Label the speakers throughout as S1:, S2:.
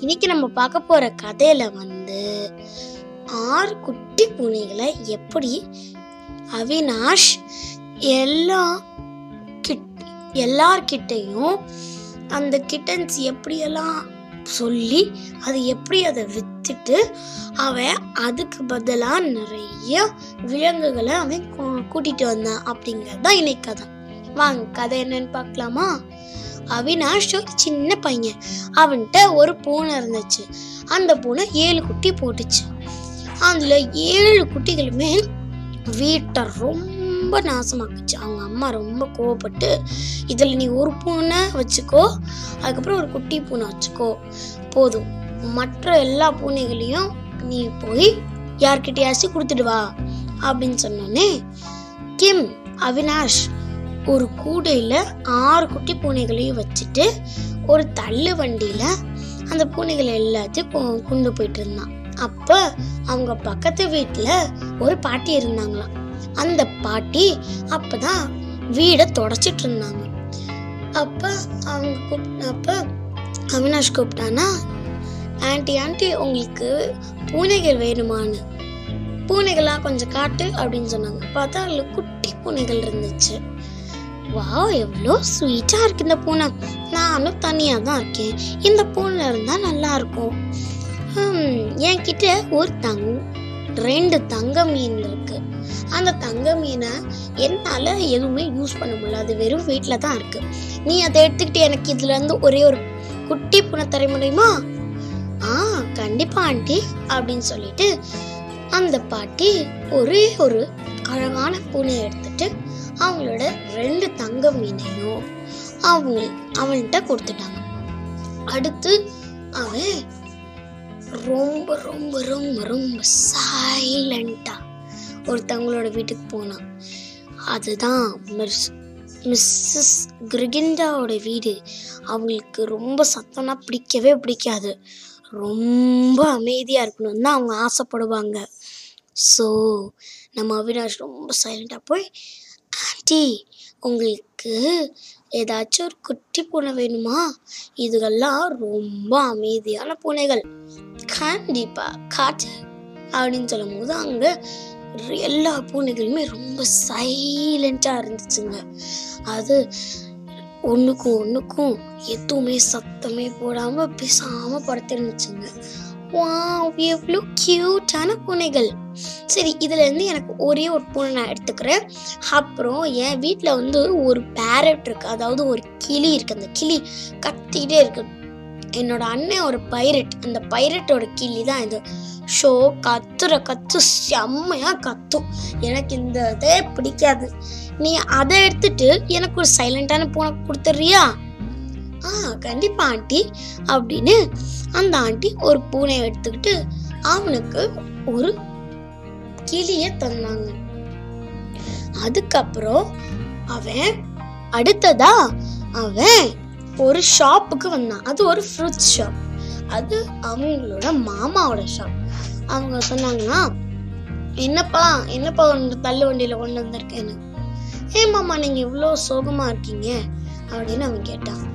S1: இன்னைக்கு நம்ம பார்க்க போற கதையில வந்து ஆறு குட்டி பூனைகளை எப்படி அவினாஷ் எல்லா கிட் எல்லார்கிட்டையும் அந்த கிட்டன்ஸ் எப்படியெல்லாம் சொல்லி அது எப்படி அதை விற்றுட்டு அவன் அதுக்கு பதிலாக நிறைய விலங்குகளை அவன் கூட்டிகிட்டு வந்தான் அப்படிங்கிறது தான் இன்னைக்கு கதை. வாங்க கதை என்னன்னு பார்க்கலாமா? அவினாஷ் ஒரு சின்ன பையன். அவன்கிட்ட ஒரு பூனை இருந்துச்சு. அந்த பூனை ஏழு குட்டி போட்டுச்சு. அதில் ஏழு குட்டிகளுமே வீட்டை ரொம்ப நாசமாக்குச்சு. அவங்க அம்மா ரொம்ப கோவப்பட்டு இதில் நீ ஒரு பூனை வச்சுக்கோ அதுக்கப்புறம் ஒரு குட்டி பூனை வச்சுக்கோ. போதும். மற்ற எல்லா பூனைகளையும் நீ போய் யார்கிட்டயாச்சும் கொடுத்துட்டு வா. அப்படின்னு சொன்னோன்னே கிம் அவினாஷ் ஒரு கூடையில் ஆறு குட்டி பூனைகளையும் வச்சுட்டு ஒரு தள்ளு வண்டியில் அந்த பூனைகளை எல்லாத்தையும் கொ- கொண்டு போயிட்டு இருந்தான். அப்போ அவங்க பக்கத்து வீட்டில் ஒரு பாட்டி இருந்தாங்களாம். அந்த பாட்டி அப்போ தான் வீடை தொடச்சிட்டு இருந்தாங்க. அப்போ அவங்க கூப்பிட்ட அப்போ அவினாஷ் கூப்பிட்டானா ஆண்டி ஆண்டி உங்களுக்கு பூனைகள் வேணுமான்னு. பூனைகளாக கொஞ்சம் காட்டு அப்படின்னு சொன்னாங்க. பார்த்தா அதில் குட்டி பூனைகள் இருந்துச்சு. வாவ் எவ்வளோ ஸ்வீட்டாக இருக்கு இந்த பூனை. நானும் தனியாக தான் இருக்கேன். இந்த பூனை இருந்தால் நல்லா இருக்கும். என்கிட்ட ஒரு தங் ரெண்டு தங்க மீன் இருக்கு. அந்த தங்க மீனை என்னால் எதுவுமே யூஸ் பண்ண முடியல. அது வெறும் வீட்டில் தான் இருக்கு. நீ அதை எடுத்துக்கிட்டு எனக்கு இதுலேருந்து ஒரே ஒரு குட்டி பூனை தர முடியுமா? ஆ கண்டிப்பா ஆண்டி அப்படின்னு சொல்லிட்டு அந்த பாட்டி ஒரே ஒரு அழகான பூனையை எடுத்துட்டு அவங்களோட ரெண்டு தங்க மீனையும் அவங்க அவன்கிட்ட கொடுத்துட்டாங்க. அடுத்து அவன் ரொம்ப ரொம்ப ரொம்ப ரொம்ப சைலண்டா ஒருத்தவங்களோட வீட்டுக்கு போனான். அதுதான் மிஸ் மிஸ்ஸஸ் கிரிகிண்டாவோட வீடு. அவங்களுக்கு ரொம்ப சத்தம்னா பிடிக்கவே பிடிக்காது. ரொம்ப அமைதியாக இருக்கணும்னு தான் அவங்க ஆசைப்படுவாங்க. ஸோ நம்ம அவினாஷ் ரொம்ப சைலண்டாக போய் ஆண்டி உங்களுக்கு ஏதாச்சும் ஒரு குட்டி பூனை வேணுமா? இதுகெல்லாம் ரொம்ப அமைதியான பூனைகள். கண்டிப்பா காட்டு அப்படின்னு சொல்லும் போது அங்க எல்லா பூனைகளுமே ரொம்ப சைலண்டா இருந்துச்சுங்க. அது ஒண்ணுக்கும் ஒண்ணுக்கும் எதுவுமே சத்தமே போடாம பேசாம படுத்திருந்துச்சுங்க. வாவ் எவ்வளோ கியூட்டான பூனைகள். சரி இதுலேருந்து எனக்கு ஒரே ஒரு பூனை நான் எடுத்துக்கிறேன். அப்புறம் என் வீட்டில் வந்து ஒரு பேரட் இருக்கு. அதாவது ஒரு கிளி இருக்கு. அந்த கிளி கத்திக்கிட்டே இருக்கு. என்னோட அண்ணன் ஒரு பைரட் அந்த பைரட்டோட கிளி தான் இது. ஷோ கத்துற கத்து செம்மையாக கத்தும். எனக்கு இந்த இதே பிடிக்காது. நீ அதை எடுத்துட்டு எனக்கு ஒரு சைலண்டான பூனை கொடுத்துட்றியா? ஆ கண்டிப்பா ஆண்டி. அப்படின்னு அந்த ஆண்டி ஒரு பூனையை எடுத்துக்கிட்டு அவனுக்கு ஒரு கிளிய தந்தாங்க. அதுக்கப்புறம் அவன் அடுத்ததா அவன் ஒரு ஷாப்புக்கு வந்தான். அது ஒரு ஃப்ரூட் ஷாப் அது அவங்களோட மாமாவோட ஷாப் அவங்க சொன்னாங்கன்னா என்னப்பா என்னப்பா ஒன்று தள்ளு வண்டியில கொண்டு வந்திருக்கேன்னு? ஏ மாமா நீங்க இவ்வளோ சோகமா இருக்கீங்க அப்படின்னு அவன் கேட்டான்.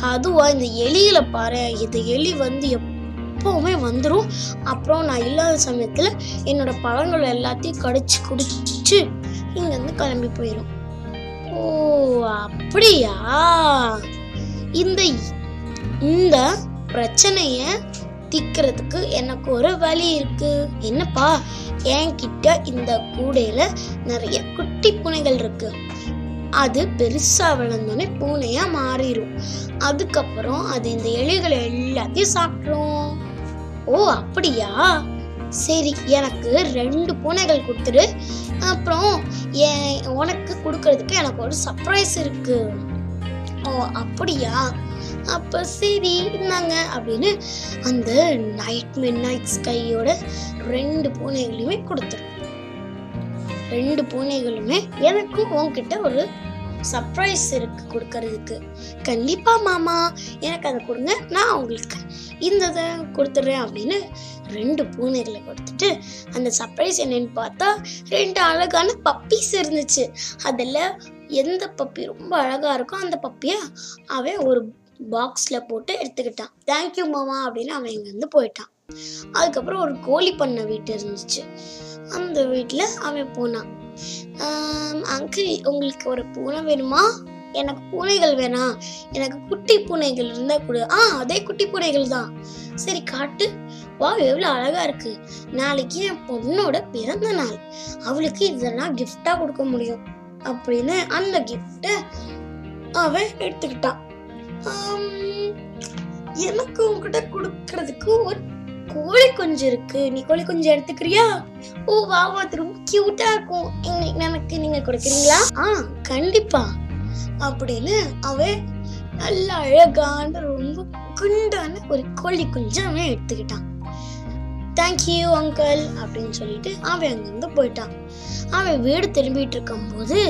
S1: அதுவா இந்த எலியில பாரு இந்த எலி வந்து எப்பவுமே வந்துடும் அப்புறம் நான் இல்லாத சமயத்துல என்னோட பழங்கள் எல்லாத்தையும் கடிச்சு குடிச்சு இங்க இருந்து கிளம்பி போயிடும் ஓ அப்படியா? இந்த இந்த பிரச்சனைய திக்கிறதுக்கு எனக்கு ஒரு வழி இருக்கு. என்னப்பா? என்கிட்ட இந்த கூடையில நிறைய குட்டி புனைகள் இருக்கு. அது பெருசா வளர்ந்தோடனே பூனையா மாறிடும் அதுக்கப்புறம் அது இந்த எலிகளை எல்லாத்தையும் சாப்பிட்ரும். ஓ அப்படியா? சரி எனக்கு ரெண்டு பூனைகள் கொடுத்துரு அப்புறம் என் உனக்கு கொடுக்கறதுக்கு எனக்கு ஒரு சர்ப்ரைஸ் இருக்கு. ஓ அப்படியா? அப்ப சரி இருந்தாங்க அப்படின்னு அந்த நைட் மிட் நைட் ஸ்கையோட ரெண்டு பூனைகளையுமே கொடுத்துரு ரெண்டு பூனைகளுமே எனக்கும் உன்கிட்ட ஒரு சர்ப்ரைஸ் இருக்கு கொடுக்கறதுக்கு. கண்டிப்பா மாமா எனக்கு அதை கொடுங்க நான் உங்களுக்கு இந்த இதை கொடுத்துட்றேன் அப்படின்னு ரெண்டு பூனைகளை கொடுத்துட்டு அந்த சர்ப்ரைஸ் என்னன்னு பார்த்தா ரெண்டு அழகான பப்பீஸ் இருந்துச்சு. அதில் எந்த பப்பி ரொம்ப அழகாக இருக்கோ அந்த பப்பியை அவன் ஒரு பாக்ஸில் போட்டு எடுத்துக்கிட்டான். தேங்க்யூ மாமா அப்படின்னு அவன் இங்கேருந்து போயிட்டான். அதுக்கப்புறம் ஒரு கோழி பண்ண வீட்டு இருந்துச்சு. அந்த வீட்டில் அவன் போனான் அங்கிள் உங்களுக்கு ஒரு பூனை வேணுமா? எனக்கு பூனைகள் வேணாம் எனக்கு குட்டி பூனைகள் இருந்தால் கொடு. ஆ அதே குட்டி பூனைகள் தான். சரி காட்டு. வா எவ்வளோ அழகாக இருக்கு. நாளைக்கு என் பொண்ணோட பிறந்த நாள். அவளுக்கு இதெல்லாம் கிஃப்டாக கொடுக்க முடியும். அப்படின்னு அந்த கிஃப்ட்டை அவன் எடுத்துக்கிட்டான். எனக்கு உங்ககிட்ட கொடுக்கறதுக்கு ஒரு கோழி குஞ்சு இருக்கு நீ கோழி குஞ்சு எடுத்துக்கிறியா ஓ வா வா அது ரொம்ப கியூட்டா இருக்கும் எங்க- எனக்கு நீங்க கொடுக்குறீங்களா ஆ கண்டிப்பா அப்படின்னு அவன் நல்ல அழகான ரொம்ப குண்டான ஒரு கோழி குஞ்சு அவன் எடுத்துக்கிட்டான் தேங்க்யூ அங்கிள் அப்படின்னு சொல்லிட்டு அவன் அங்கிருந்து போயிட்டான் அவன் வீடு திரும்பிட்டு இருக்கும் இருக்கும்போது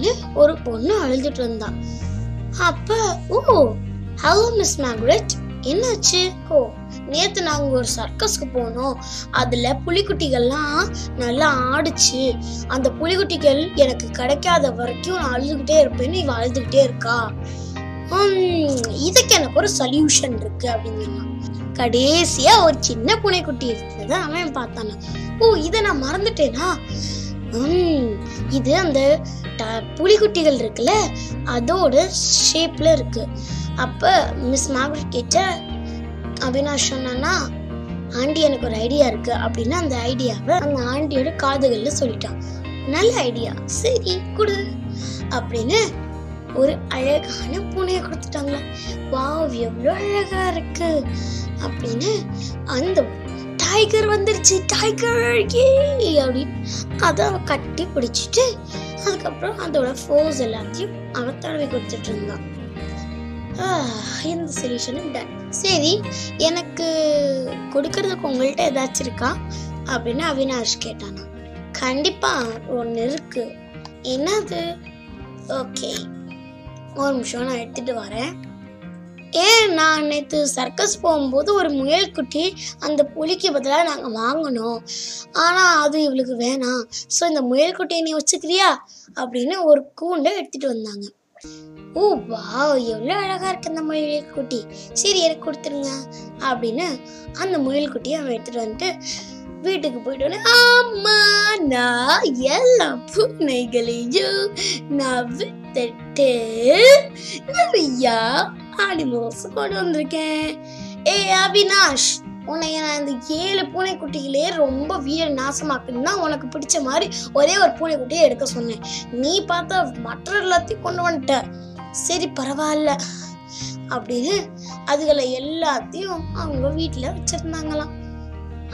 S1: அப்படின்னு ஒரு பொண்ணு அழுதுட்டு இருந்தா. அப்ப ஓ ஹலோ மிஸ் மேக்ரெட் என்னாச்சு? ஓ நேத்து நாங்க ஒரு சர்க்கஸ்க்கு போனோம். அதுல புலிக்குட்டிகள்லாம் நல்லா ஆடுச்சு. அந்த புலிக்குட்டிகள் எனக்கு கிடைக்காத வரைக்கும் நான் அழுதுகிட்டே இருப்பேன்னு இவ அழுதுகிட்டே இருக்கா. இதுக்கு எனக்கு ஒரு சொல்யூஷன் இருக்கு அப்படின்னு சொன்னான் கடைசியா ஒரு சின்ன புனைக்குட்டி இருந்தது அவன் பார்த்தானா. ஓ இதை நான் மறந்துட்டேனா? இது அந்த ட- புலிக்குட்டிகள் இருக்குல்ல அதோட ஷேப்ல இருக்கு. அப்ப மிஸ் மார்கரெட் கிட்ட அவினாஷ் சொன்னான்னா ஆண்டி எனக்கு ஒரு ஐடியா இருக்கு அப்படின்னு அந்த ஐடியாவை அந்த ஆண்டியோட காதுகள்ல சொல்லிட்டான். நல்ல ஐடியா சரி கொடு அப்படின்னு ஒரு அழகான பூனையை கொடுத்துட்டாங்க வாவ் எவ்வளோ அழகா இருக்கு அப்படின்னு அந்த டைகர் வந்துருச்சு டைகர் அப்படின்னு அதை அவன் கட்டி பிடிச்சிட்டு அதுக்கப்புறம் அதோட ஃபோர்ஸ் எல்லாத்தையும் அவன் தடவி கொடுத்துட்டு இருந்தான். இந்த சொல்யூஷனும் டன் சரி எனக்கு கொடுக்கறதுக்கு உங்கள்கிட்ட ஏதாச்சும் இருக்கா? அப்படின்னு அவினாஷ் கேட்டானா. கண்டிப்பா ஒன்று இருக்கு. என்னது? ஓகே ஒரு நிமிஷம் நான் எடுத்துட்டு வரேன். ஏன் நான் நேற்று சர்க்கஸ் போகும்போது ஒரு முயல் குட்டி அந்த புலிக்கு பதிலாக நாங்கள் வாங்கினோம். ஆனால் அது இவளுக்கு வேணாம். ஸோ இந்த முயல் குட்டியை நீ வச்சுக்கிறியா? அப்படின்னு ஒரு கூண்டை எடுத்துட்டு வந்தாங்க. ஓ வா எவ்வளோ அழகாக இருக்கு அந்த முயல் குட்டி. சரி எனக்கு கொடுத்துருங்க அப்படின்னு அந்த முயல் குட்டியை அவன் எடுத்துகிட்டு வந்துட்டு வீட்டுக்கு போயிட்டு ஆமா நான் எல்லா பூனைகளையும் நான் வித்துட்டு நிறையா அனிமல்ஸ் கொண்டு வந்திருக்கேன். ஏ அவினாஷ் உன்னை நான் இந்த ஏழு பூனைக்குட்டிகளே ரொம்ப வீர நாசமாக்குன்னா உனக்கு பிடிச்ச மாதிரி ஒரே ஒரு பூனைக்குட்டியை எடுக்க சொன்னேன். நீ பார்த்தா மற்ற எல்லாத்தையும் கொண்டு வந்துட்ட. சரி பரவாயில்ல அப்படின்னு அதுகளை எல்லாத்தையும் அவங்க வீட்டில் வச்சிருந்தாங்களாம்.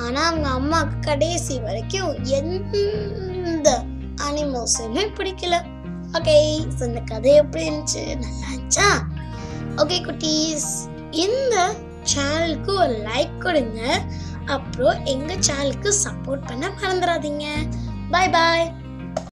S1: ஆனால் அவங்க அம்மாவுக்கு கடைசி வரைக்கும் எந்த அனிமல்ஸுமே பிடிக்கல. ஓகே இந்த கதை எப்படி இருந்துச்சு? நல்லா இருந்துச்சா? ஓகே குட்டீஸ். இந்த சேனலுக்கு ஒரு லைக் கொடுங்க. அப்புறம் எங்கள் சேனலுக்கு சப்போர்ட் பண்ண மறந்துடாதீங்க பாய் பாய்